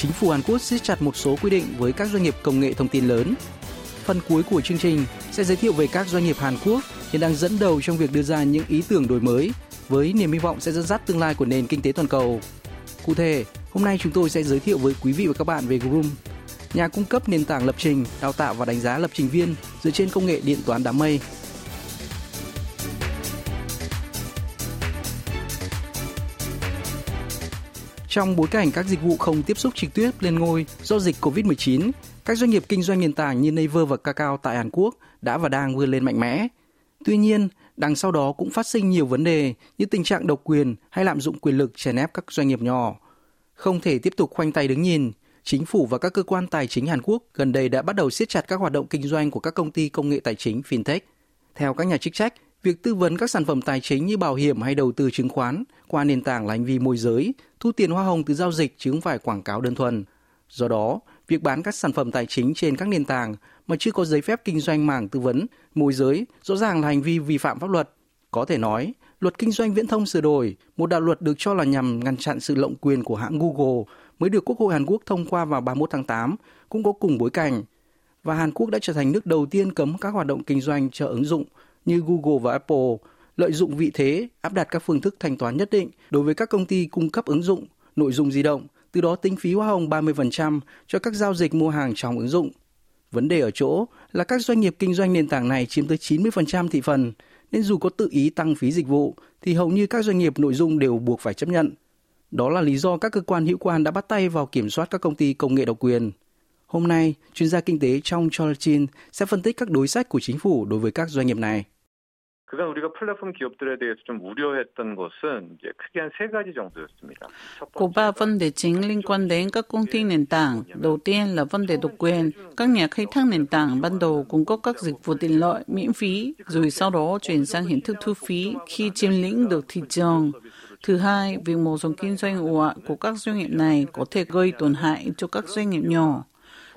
Chính phủ Hàn Quốc siết chặt một số quy định với các doanh nghiệp công nghệ thông tin lớn. Phần cuối của chương trình sẽ giới thiệu về các doanh nghiệp Hàn Quốc hiện đang dẫn đầu trong việc đưa ra những ý tưởng đổi mới với niềm hy vọng sẽ dẫn dắt tương lai của nền kinh tế toàn cầu. Cụ thể, hôm nay chúng tôi sẽ giới thiệu với quý vị và các bạn về Groom, nhà cung cấp nền tảng lập trình, đào tạo và đánh giá lập trình viên dựa trên công nghệ điện toán đám mây Trong bối cảnh các dịch vụ không tiếp xúc trực tiếp lên ngôi do dịch COVID-19, các doanh nghiệp kinh doanh nền tảng như Naver và Kakao tại Hàn Quốc đã và đang vươn lên mạnh mẽ. Tuy nhiên, đằng sau đó cũng phát sinh nhiều vấn đề như tình trạng độc quyền hay lạm dụng quyền lực chèn ép các doanh nghiệp nhỏ. Không thể tiếp tục khoanh tay đứng nhìn, chính phủ và các cơ quan tài chính Hàn Quốc gần đây đã bắt đầu siết chặt các hoạt động kinh doanh của các công ty công nghệ tài chính fintech. Theo các nhà chức trách, Việc tư vấn các sản phẩm tài chính như bảo hiểm hay đầu tư chứng khoán qua nền tảng là hành vi môi giới, thu tiền hoa hồng từ giao dịch chứ không phải quảng cáo đơn thuần. Do đó, việc bán các sản phẩm tài chính trên các nền tảng mà chưa có giấy phép kinh doanh mảng tư vấn, môi giới rõ ràng là hành vi vi phạm pháp luật. Có thể nói, luật kinh doanh viễn thông sửa đổi, một đạo luật được cho là nhằm ngăn chặn sự lộng quyền của hãng Google mới được Quốc hội Hàn Quốc thông qua vào 31 tháng 8, cũng có cùng bối cảnh. Và Hàn Quốc đã trở thành nước đầu tiên cấm các hoạt động kinh doanh cho ứng dụng như Google và Apple lợi dụng vị thế áp đặt các phương thức thanh toán nhất định đối với các công ty cung cấp ứng dụng, nội dung di động, từ đó tính phí hoa hồng 30% cho các giao dịch mua hàng trong ứng dụng. Vấn đề ở chỗ là các doanh nghiệp kinh doanh nền tảng này chiếm tới 90% thị phần, nên dù có tự ý tăng phí dịch vụ thì hầu như các doanh nghiệp nội dung đều buộc phải chấp nhận. Đó là lý do các cơ quan hữu quan đã bắt tay vào kiểm soát các công ty công nghệ độc quyền. Hôm nay, chuyên gia kinh tế trong Cholchin sẽ phân tích các đối sách của chính phủ đối với các doanh nghiệp này. 그간 우리가 플랫폼 기업들에 대해서 좀 우려했던 것은 이제 크게 한 세 가지 정도였습니다. Có ba vấn đề chính liên quan đến các công ty nền tảng. Đầu tiên là vấn đề độc quyền. Các nhà khai thác nền tảng ban đầu cung cấp các dịch vụ tiện lợi miễn phí, rồi sau đó chuyển sang hình thức thu phí khi chiếm lĩnh được thị trường. Thứ hai, việc mô dòng kinh doanh ồ ạt của các doanh nghiệp này có thể gây tổn hại cho các doanh nghiệp nhỏ.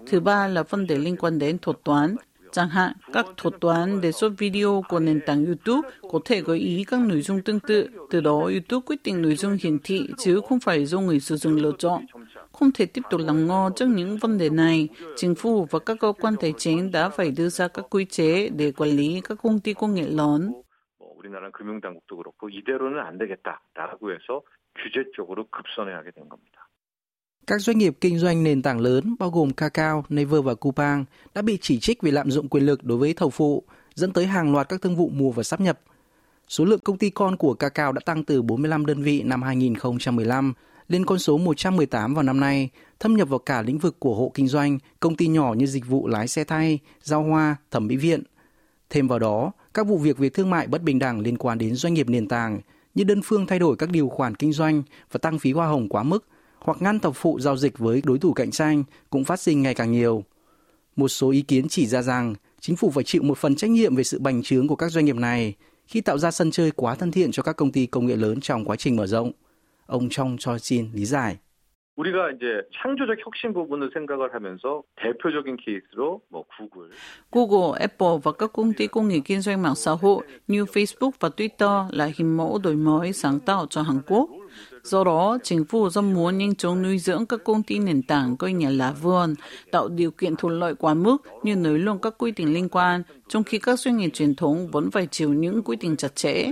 Thứ ba là vấn đề liên quan đến thuật toán. Chẳng hạn, các thuật toán đề xuất video của nền tảng YouTube có thể gợi ý các nội dung tương tự, từ đó YouTube quyết định nội dung hiển thị chứ không phải do người sử dụng lựa chọn. Không thể tiếp tục lắng ngó trước những vấn đề này, chính phủ và các cơ quan tài chính đã phải đưa ra các quy chế để quản lý các công ty công nghệ lớn. 우리나라 금융당국도 그렇고 이대로는 안 되겠다라고 해서 규제 쪽으로 급선회 하게 된 겁니다. Các doanh nghiệp kinh doanh nền tảng lớn bao gồm Kakao, Naver và Coupang đã bị chỉ trích vì lạm dụng quyền lực đối với thầu phụ, dẫn tới hàng loạt các thương vụ mua và sắp nhập. Số lượng công ty con của Kakao đã tăng từ 45 đơn vị năm 2015 lên con số 118 vào năm nay, thâm nhập vào cả lĩnh vực của hộ kinh doanh, công ty nhỏ như dịch vụ lái xe thay, giao hoa, thẩm mỹ viện. Thêm vào đó, các vụ việc về thương mại bất bình đẳng liên quan đến doanh nghiệp nền tảng như đơn phương thay đổi các điều khoản kinh doanh và tăng phí hoa hồng quá mức hoặc ngăn thập phụ giao dịch với đối thủ cạnh tranh cũng phát sinh ngày càng nhiều. Một số ý kiến chỉ ra rằng chính phủ phải chịu một phần trách nhiệm về sự bành trướng của các doanh nghiệp này khi tạo ra sân chơi quá thân thiện cho các công ty công nghệ lớn trong quá trình mở rộng. Ông Trong cho Xin lý giải. Google, Apple và các công ty công nghệ kinh doanh mạng xã hội như Facebook và Twitter là hình mẫu đổi mới sáng tạo cho Hàn Quốc. Do đó, chính phủ rất muốn nhanh chóng nuôi dưỡng các công ty nền tảng coi nhà lá vườn, tạo điều kiện thuận lợi quá mức như nới lỏng các quy định liên quan, trong khi các doanh nghiệp truyền thống vẫn phải chịu những quy định chặt chẽ.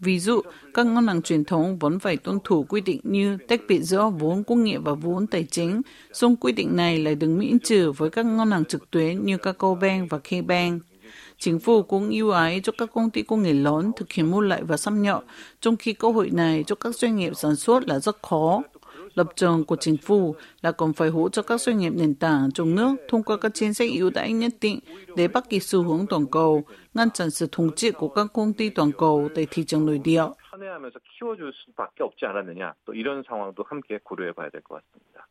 Ví dụ, các ngân hàng truyền thống vẫn phải tuân thủ quy định như tách biệt giữa vốn công nghệ và vốn tài chính, song quy định này lại được miễn trừ với các ngân hàng trực tuyến như Bank và KBank. Chính phủ cũng ưu ái cho các công ty công nghệ lớn thực hiện mua lại và xâm nhập, trong khi cơ hội này cho các doanh nghiệp sản xuất là rất khó. Lập trường của chính phủ là còn phải hỗ trợ các doanh nghiệp nền tảng trong nước thông qua các chính sách ưu đãi nhất định để bắt kịp xu hướng toàn cầu, ngăn chặn sự thống trị của các công ty toàn cầu tại thị trường nội địa. 선회하면서 키워줄 수밖에 없지 않았느냐 또 이런 상황도 함께 고려해 봐야 될 것 같습니다.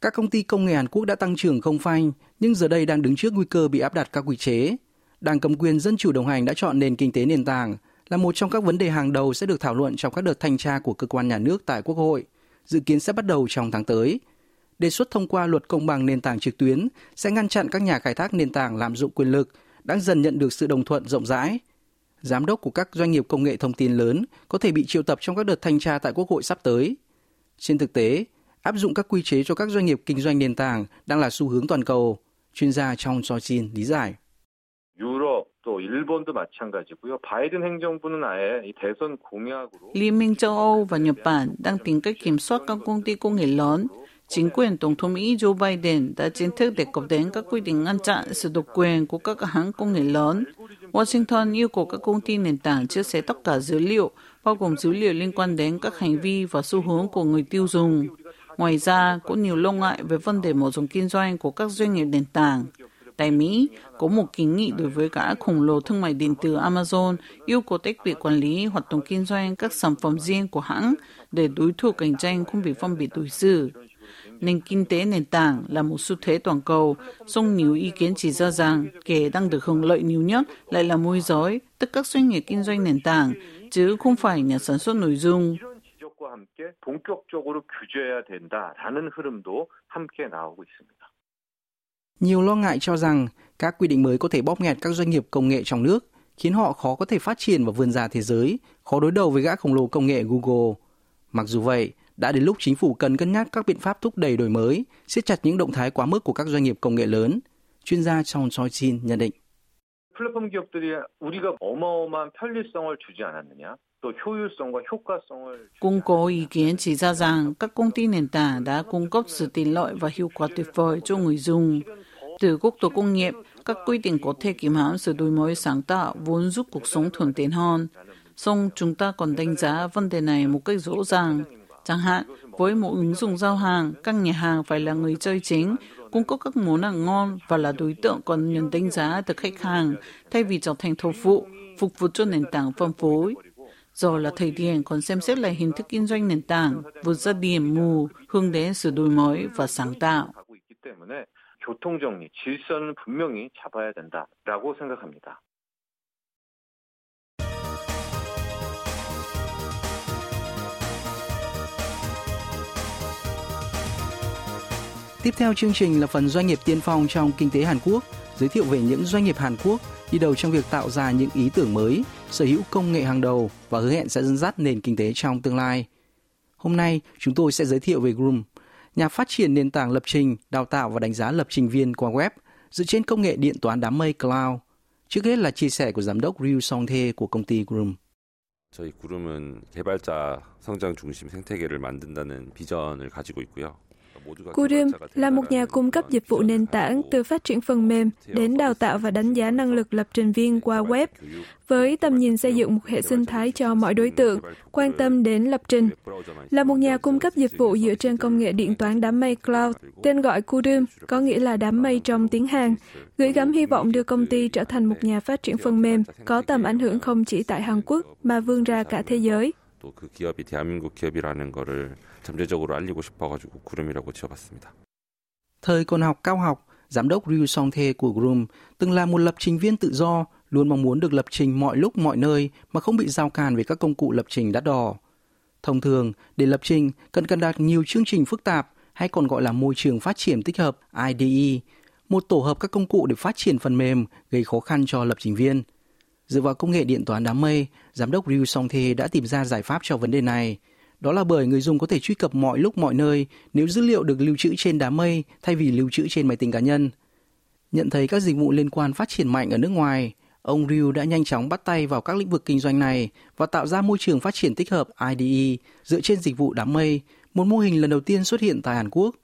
Các công ty công nghệ Hàn Quốc đã tăng trưởng không phanh, nhưng giờ đây đang đứng trước nguy cơ bị áp đặt các quy chế. Đảng cầm quyền Dân chủ đồng hành đã chọn nền kinh tế nền tảng là một trong các vấn đề hàng đầu sẽ được thảo luận trong các đợt thanh tra của cơ quan nhà nước tại Quốc hội, dự kiến sẽ bắt đầu trong tháng tới. Đề xuất thông qua luật công bằng nền tảng trực tuyến sẽ ngăn chặn các nhà khai thác nền tảng lạm dụng quyền lực, đang dần nhận được sự đồng thuận rộng rãi. Giám đốc của các doanh nghiệp công nghệ thông tin lớn có thể bị triệu tập trong các đợt thanh tra tại Quốc hội sắp tới. Trên thực tế, áp dụng các quy chế cho các doanh nghiệp kinh doanh nền tảng đang là xu hướng toàn cầu, chuyên gia trong Sojin lý giải. 또 일본도 마찬가지고요. 바이든 행정부는 아예 이 대선 공약으로 Liên minh châu Âu và Nhật Bản đang tìm cách kiểm soát các công ty công nghệ lớn. Chính quyền Tổng thống Mỹ Joe Biden đã chính thức đề cập đến các quy định ngăn chặn sự độc quyền của các hãng công nghệ lớn. Washington yêu cầu các công ty nền tảng chia sẻ tất cả dữ liệu, bao gồm dữ liệu liên quan đến các hành vi và xu hướng của người tiêu dùng. Ngoài ra, có nhiều lo ngại về vấn đề mở rộng kinh doanh của các doanh nghiệp nền tảng. Tại Mỹ, có một kiến nghị đối với cả khổng lồ thương mại điện tử Amazon yêu cầu tách biệt quản lý hoạt động kinh doanh các sản phẩm riêng của hãng để đối thủ cạnh tranh không bị phân biệt đối xử. Nền kinh tế nền tảng là một xu thế toàn cầu, song nhiều ý kiến chỉ ra rằng kẻ đang được hưởng lợi nhiều nhất lại là môi giới, tức các doanh nghiệp kinh doanh nền tảng, chứ không phải nhà sản xuất nội dung. 이런 지적과 함께 본격적으로 규제해야 된다라는 흐름도 함께 나오고 있습니다. Nhiều lo ngại cho rằng các quy định mới có thể bóp nghẹt các doanh nghiệp công nghệ trong nước, khiến họ khó có thể phát triển và vươn ra thế giới, khó đối đầu với gã khổng lồ công nghệ Google. Mặc dù vậy, đã đến lúc chính phủ cần cân nhắc các biện pháp thúc đẩy đổi mới, siết chặt những động thái quá mức của các doanh nghiệp công nghệ lớn, chuyên gia Chong Choi Chin nhận định. Cũng có ý kiến chỉ ra rằng các công ty nền tảng đã cung cấp sự tiện lợi và hiệu quả tuyệt vời cho người dùng, từ quốc tổ công nghiệp, các quy định có thể kiểm hãm sự đổi mới sáng tạo vốn giúp cuộc sống thuận tiện hơn. Song chúng ta còn đánh giá vấn đề này một cách rõ ràng. Chẳng hạn, với một ứng dụng giao hàng, các nhà hàng phải là người chơi chính, cung cấp các món ăn ngon và là đối tượng còn nhận đánh giá từ khách hàng, thay vì trở thành thầu phụ, phục vụ cho nền tảng phân phối. Giờ là thời điểm còn xem xét lại hình thức kinh doanh nền tảng, vượt ra điểm mù, hướng đến sự đổi mới và sáng tạo. 가고 있기 때문에 교통 정리, 질서는 분명히 잡아야 된다라고 생각합니다. Tiếp theo chương trình là phần doanh nghiệp tiên phong trong kinh tế Hàn Quốc, giới thiệu về những doanh nghiệp Hàn Quốc đi đầu trong việc tạo ra những ý tưởng mới, sở hữu công nghệ hàng đầu và hứa hẹn sẽ dẫn dắt nền kinh tế trong tương lai. Hôm nay, chúng tôi sẽ giới thiệu về Groom, nhà phát triển nền tảng lập trình, đào tạo và đánh giá lập trình viên qua web dựa trên công nghệ điện toán đám mây cloud. Trước hết là chia sẻ của giám đốc Ryu Song Thê của công ty Groom. 저희 구름은 개발자 성장 중심 생태계를 만든다는 비전을 가지고 있고요. 모두가 Kurim 개발자가 là một nhà cung cấp dịch vụ nền tảng từ phát triển phần mềm đến đào tạo và đánh giá năng lực lập trình viên qua web, với tầm nhìn xây dựng một hệ sinh thái cho mọi đối tượng quan tâm đến lập trình. Là một nhà cung cấp dịch vụ dựa trên công nghệ điện toán đám mây cloud, tên gọi Kurim có nghĩa là đám mây trong tiếng Hàn, gửi gắm hy vọng đưa công ty trở thành một nhà phát triển phần mềm có tầm ảnh hưởng không chỉ tại Hàn Quốc mà vươn ra cả thế giới. 또 그 기업이 대한민국 기업이라는 거를 잠재적으로 알리고 싶어가지고 구름이라고 지어봤습니다. Thời còn học cao học, giám đốc Ryu Song Thê của Groom từng là một lập trình viên tự do, luôn mong muốn được lập trình mọi lúc mọi nơi mà không bị giao cản với các công cụ lập trình đắt đỏ. Thông thường, để lập trình cần cài đặt nhiều chương trình phức tạp hay còn gọi là môi trường phát triển tích hợp IDE, một tổ hợp các công cụ để phát triển phần mềm gây khó khăn cho lập trình viên. Dựa vào công nghệ điện toán đám mây, giám đốc Ryu Song Thê đã tìm ra giải pháp cho vấn đề này. Đó là bởi người dùng có thể truy cập mọi lúc mọi nơi nếu dữ liệu được lưu trữ trên đám mây thay vì lưu trữ trên máy tính cá nhân. Nhận thấy các dịch vụ liên quan phát triển mạnh ở nước ngoài, ông Ryu đã nhanh chóng bắt tay vào các lĩnh vực kinh doanh này và tạo ra môi trường phát triển tích hợp IDE dựa trên dịch vụ đám mây, một mô hình lần đầu tiên xuất hiện tại Hàn Quốc.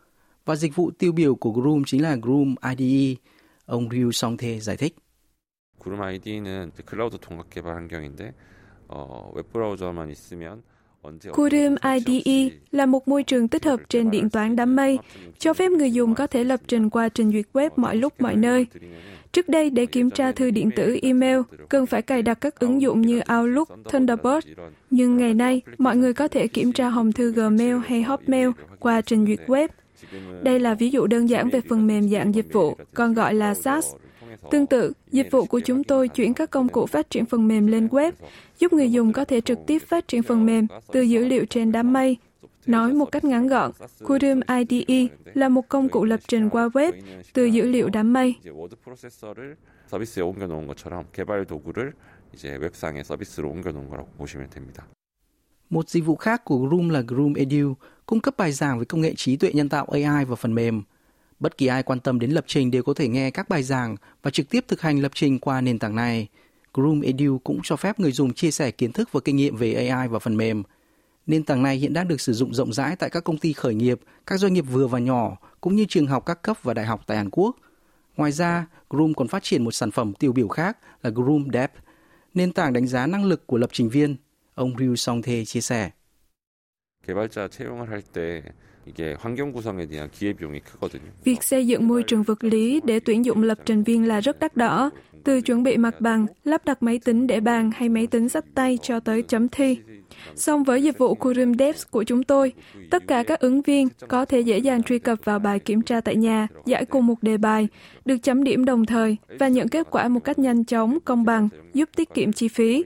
Và dịch vụ tiêu biểu của Groom chính là Groom IDE. Ông Ryu Song-tae giải thích. 구름 아이디는 클라우드 통합 개발 환경인데 어, 웹브라우저만 있으면 Quorum IDE e là một môi trường tích hợp trên điện toán đám mây, cho phép người dùng có thể lập trình qua trình duyệt web mọi lúc mọi nơi. Trước đây, để kiểm tra thư điện tử email, cần phải cài đặt các ứng dụng như Outlook, Thunderbird. Nhưng ngày nay, mọi người có thể kiểm tra hòm thư Gmail hay Hotmail qua trình duyệt web. Đây là ví dụ đơn giản về phần mềm dạng dịch vụ, còn gọi là SaaS, Tương tự, dịch vụ của chúng tôi chuyển các công cụ phát triển phần mềm lên web, giúp người dùng có thể trực tiếp phát triển phần mềm từ dữ liệu trên đám mây. Nói một cách ngắn gọn, Qdium IDE là một công cụ lập trình qua web từ dữ liệu đám mây. Một dịch vụ khác của Groom là Groom Edu, cung cấp bài giảng về công nghệ trí tuệ nhân tạo AI và phần mềm – Bất kỳ ai quan tâm đến lập trình đều có thể nghe các bài giảng và trực tiếp thực hành lập trình qua nền tảng này. Groom Edu cũng cho phép người dùng chia sẻ kiến thức và kinh nghiệm về AI và phần mềm. Nền tảng này hiện đang được sử dụng rộng rãi tại các công ty khởi nghiệp, các doanh nghiệp vừa và nhỏ, cũng như trường học các cấp và đại học tại Hàn Quốc. Ngoài ra, Groom còn phát triển một sản phẩm tiêu biểu khác là Groom Dev, nền tảng đánh giá năng lực của lập trình viên. Ông Ryu Song Tae chia sẻ. 개발자 채용을 할때 Việc xây dựng môi trường vật lý để tuyển dụng lập trình viên là rất đắt đỏ, từ chuẩn bị mặt bằng, lắp đặt máy tính để bàn hay máy tính sách tay cho tới chấm thi. Song với dịch vụ Curium Devs của chúng tôi, tất cả các ứng viên có thể dễ dàng truy cập vào bài kiểm tra tại nhà, giải cùng một đề bài, được chấm điểm đồng thời và nhận kết quả một cách nhanh chóng, công bằng, giúp tiết kiệm chi phí.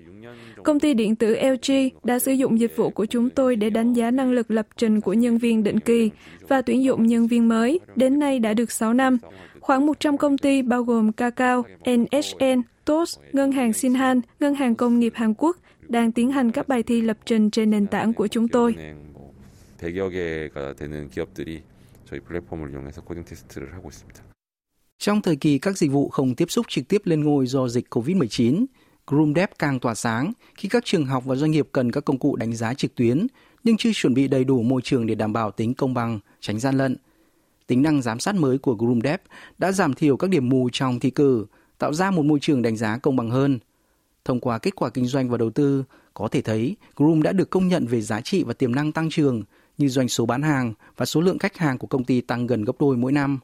Công ty điện tử LG đã sử dụng dịch vụ của chúng tôi để đánh giá năng lực lập trình của nhân viên định kỳ và tuyển dụng nhân viên mới, đến nay đã được 6 năm. Khoảng 100 công ty bao gồm Kakao, NHN, TOS, Ngân hàng Sinhan, Ngân hàng Công nghiệp Hàn Quốc đang tiến hành các bài thi lập trình trên nền tảng của chúng tôi. 100여 개가 되는 기업들이 저희 플랫폼을 이용해서 코딩 테스트를 하고 있습니다. Trong thời kỳ các dịch vụ không tiếp xúc trực tiếp lên ngôi do dịch COVID-19, GroomDev càng tỏa sáng khi các trường học và doanh nghiệp cần các công cụ đánh giá trực tuyến nhưng chưa chuẩn bị đầy đủ môi trường để đảm bảo tính công bằng, tránh gian lận. Tính năng giám sát mới của GroomDev đã giảm thiểu các điểm mù trong thi cử, tạo ra một môi trường đánh giá công bằng hơn. Thông qua kết quả kinh doanh và đầu tư, có thể thấy Groom đã được công nhận về giá trị và tiềm năng tăng trưởng như doanh số bán hàng và số lượng khách hàng của công ty tăng gần gấp đôi mỗi năm.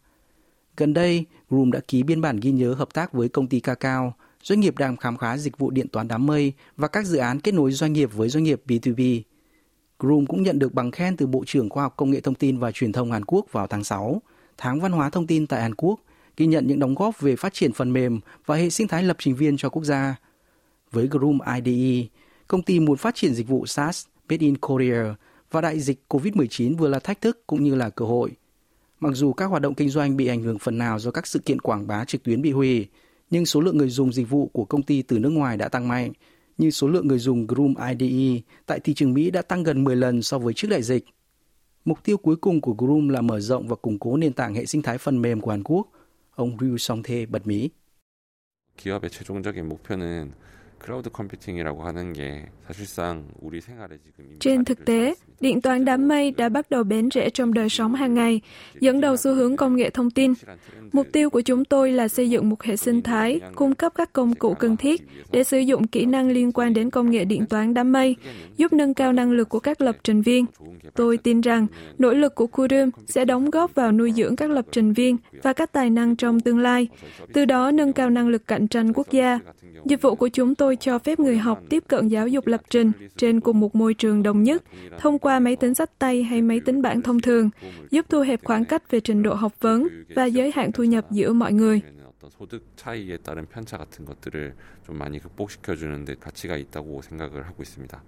Gần đây, Groom đã ký biên bản ghi nhớ hợp tác với công ty Kakao, doanh nghiệp đang khám phá dịch vụ điện toán đám mây và các dự án kết nối doanh nghiệp với doanh nghiệp B2B. Groom cũng nhận được bằng khen từ Bộ trưởng Khoa học Công nghệ Thông tin và Truyền thông Hàn Quốc vào tháng 6, tháng văn hóa thông tin tại Hàn Quốc, ghi nhận những đóng góp về phát triển phần mềm và hệ sinh thái lập trình viên cho quốc gia. Với Groom IDE, công ty muốn phát triển dịch vụ SaaS made in Korea và đại dịch COVID-19 vừa là thách thức cũng như là cơ hội. Mặc dù các hoạt động kinh doanh bị ảnh hưởng phần nào do các sự kiện quảng bá trực tuyến bị hủy, nhưng số lượng người dùng dịch vụ của công ty từ nước ngoài đã tăng mạnh, như số lượng người dùng Groom IDE tại thị trường Mỹ đã tăng gần 10 lần so với trước đại dịch. Mục tiêu cuối cùng của Groom là mở rộng và củng cố nền tảng hệ sinh thái phần mềm của Hàn Quốc, ông Ryu Song Tae bật mí. 기업의 최종적인 목표는 클라우드 컴퓨팅이라고 하는 게 사실상 우리 생활에 지금 Trên thực tế, điện toán đám mây đã bắt đầu bén rễ trong đời sống hàng ngày, dẫn đầu xu hướng công nghệ thông tin. Mục tiêu của chúng tôi là xây dựng một hệ sinh thái, cung cấp các công cụ cần thiết để sử dụng kỹ năng liên quan đến công nghệ điện toán đám mây, giúp nâng cao năng lực của các lập trình viên. Tôi tin rằng nỗ lực của Kurum sẽ đóng góp vào nuôi dưỡng các lập trình viên và các tài năng trong tương lai, từ đó nâng cao năng lực cạnh tranh quốc gia. Dịch vụ của chúng tôi cho phép người học tiếp cận giáo dục lập trình trên cùng một môi trường đồng nhất, thông qua máy tính sách tay hay máy tính bảng thông thường, giúp thu hẹp khoảng cách về trình độ học vấn và giới hạn thu nhập giữa mọi người. 어떤 소득 차이에 따른 편차 같은 것들을 좀 많이 극복시켜 주는 데 가치가 있다고 생각을 하고 있습니다.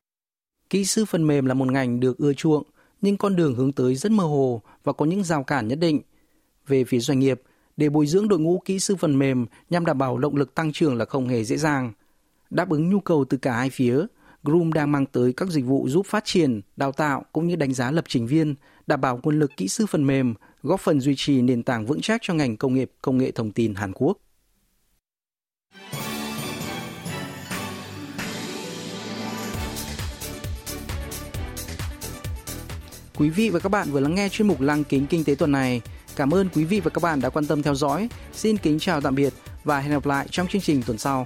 Kỹ sư phần mềm là một ngành được ưa chuộng, nhưng con đường hướng tới rất mơ hồ và có những rào cản nhất định. Về phía doanh nghiệp, để bồi dưỡng đội ngũ kỹ sư phần mềm nhằm đảm bảo động lực tăng trưởng là không hề dễ dàng. Đáp ứng nhu cầu từ cả hai phía, Groom đang mang tới các dịch vụ giúp phát triển, đào tạo cũng như đánh giá lập trình viên, đảm bảo nguồn lực kỹ sư phần mềm, góp phần duy trì nền tảng vững chắc cho ngành công nghiệp công nghệ thông tin Hàn Quốc. Quý vị và các bạn vừa lắng nghe chuyên mục Lăng kính kinh tế tuần này. Cảm ơn quý vị và các bạn đã quan tâm theo dõi. Xin kính chào tạm biệt và hẹn gặp lại trong chương trình tuần sau.